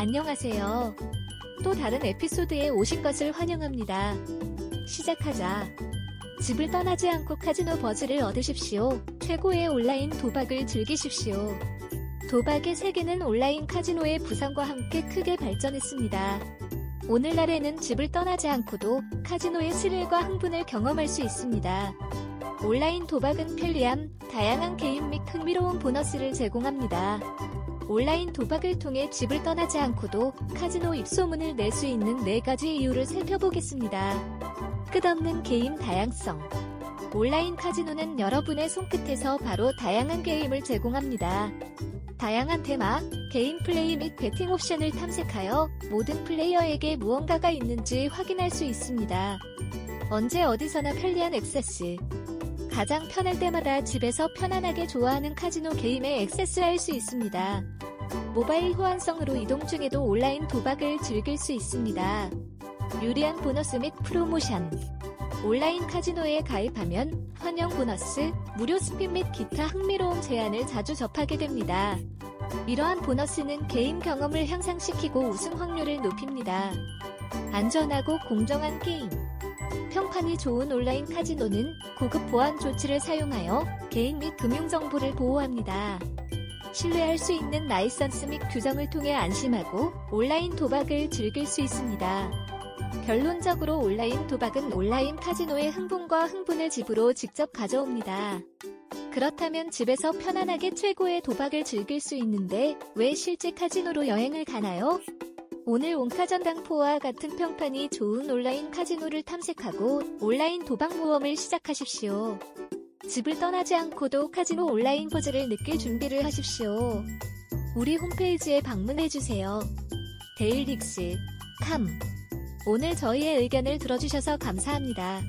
안녕하세요. 또 다른 에피소드에 오신 것을 환영합니다. 시작하자. 집을 떠나지 않고 카지노 버즈를 얻으십시오. 최고의 온라인 도박을 즐기십시오. 도박의 세계는 온라인 카지노의 부상과 함께 크게 발전했습니다. 오늘날에는 집을 떠나지 않고도 카지노의 스릴과 흥분을 경험할 수 있습니다. 온라인 도박은 편리함, 다양한 게임 및 흥미로운 보너스를 제공합니다. 온라인 도박을 통해 집을 떠나지 않고도 카지노 입소문을 낼 수 있는 4가지 이유를 살펴보겠습니다. 끝없는 게임 다양성. 온라인 카지노는 여러분의 손끝에서 바로 다양한 게임을 제공합니다. 다양한 테마, 개인 플레이 및 베팅 옵션을 탐색하여 모든 플레이어에게 무언가가 있는지 확인할 수 있습니다. 언제 어디서나 편리한 액세스. 가장 편할 때마다 집에서 편안하게 좋아하는 카지노 게임에 액세스할 수 있습니다. 모바일 호환성으로 이동 중에도 온라인 도박을 즐길 수 있습니다. 유리한 보너스 및 프로모션. 온라인 카지노에 가입하면 환영 보너스, 무료 스핀 및 기타 흥미로운 제안을 자주 접하게 됩니다. 이러한 보너스는 게임 경험을 향상시키고 우승 확률을 높입니다. 안전하고 공정한 게임. 평판이 좋은 온라인 카지노는 고급 보안 조치를 사용하여 개인 및 금융 정보를 보호합니다. 신뢰할 수 있는 라이선스 및 규정을 통해 안심하고 온라인 도박을 즐길 수 있습니다. 결론적으로 온라인 도박은 온라인 카지노의 흥분과 흥분을 집으로 직접 가져옵니다. 그렇다면 집에서 편안하게 최고의 도박을 즐길 수 있는데 왜 실제 카지노로 여행을 가나요? 오늘 온카전당포와 같은 평판이 좋은 온라인 카지노를 탐색하고 온라인 도박 모험을 시작하십시오. 집을 떠나지 않고도 카지노 온라인 버즈를 느낄 준비를 하십시오. 우리 홈페이지에 방문해주세요. 데일릭스, 캄. 오늘 저희의 의견을 들어주셔서 감사합니다.